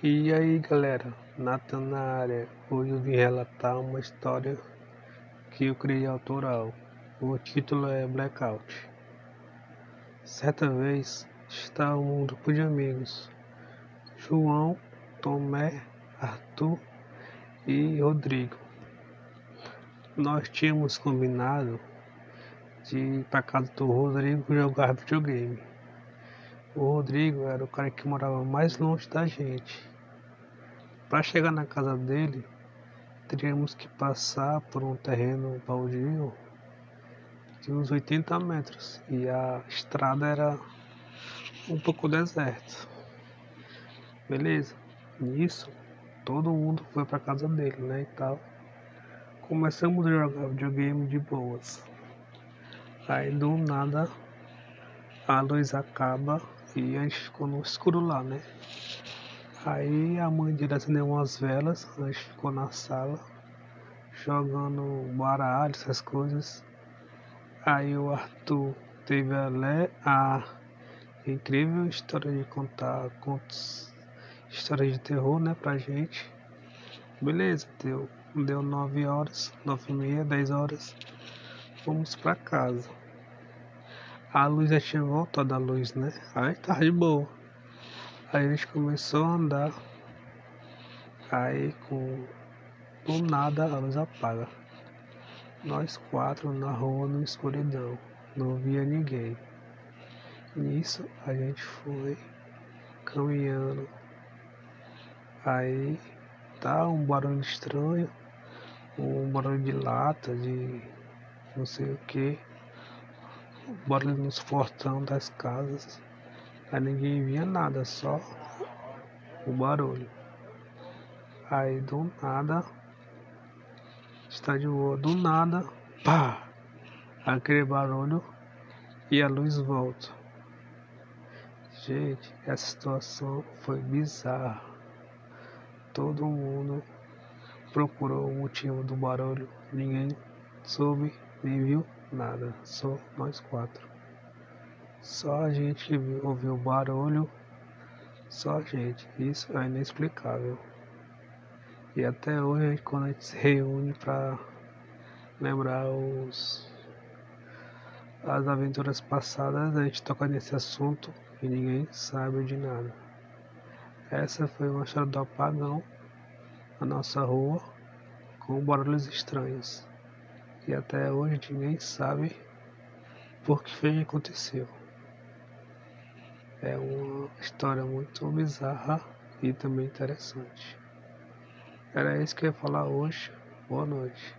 E aí galera, Nathan na área. Hoje eu vim relatar uma história que eu criei autoral. O título é Blackout. Certa vez estava um grupo de amigos: João, Tomé, Arthur e Rodrigo. Nós tínhamos combinado de ir para casa do Rodrigo jogar videogame. O Rodrigo era o cara que morava mais longe da gente. Para chegar na casa dele, teríamos que passar por um terreno baldio de uns 80 metros e a estrada era um pouco deserta. Beleza? Nisso, todo mundo foi para casa dele, né? E tal. Começamos a jogar videogame de boas. Aí do nada a luz acaba e a gente ficou no escuro lá, né? Aí a mãe dele acendeu umas velas, a gente ficou na sala jogando baralho, essas coisas. Aí o Arthur teve a, le a incrível história de contar contos, histórias de terror, né, pra gente. Beleza, deu, deu 9 horas, 9 e meia, 10 horas. Fomos pra casa. A luz já tinha voltado a luz, né? Aí tava de boa. Aí a gente começou a andar. Aí com do nada a luz apaga. Nós quatro na rua no escuridão. Não via ninguém. Nisso a gente foi caminhando. Aí tá um barulho estranho. Um barulho de lata, de não sei o que barulho nos portão das casas. Aí ninguém via nada, só o barulho. Aí do nada, está de boa, do nada, pá! Aquele barulho e a luz volta. Gente, essa situação foi bizarra. Todo mundo procurou o motivo do barulho, ninguém soube nem viu nada, só nós quatro. Só a gente ouviu o barulho, só a gente. Isso é inexplicável. E até hoje, quando a gente se reúne para lembrar os as aventuras passadas, a gente toca nesse assunto e ninguém sabe de nada. Essa foi uma história do apagão na nossa rua com barulhos estranhos e até hoje ninguém sabe por que foi que aconteceu. É uma história muito bizarra e também interessante. Era isso que eu ia falar hoje. Boa noite.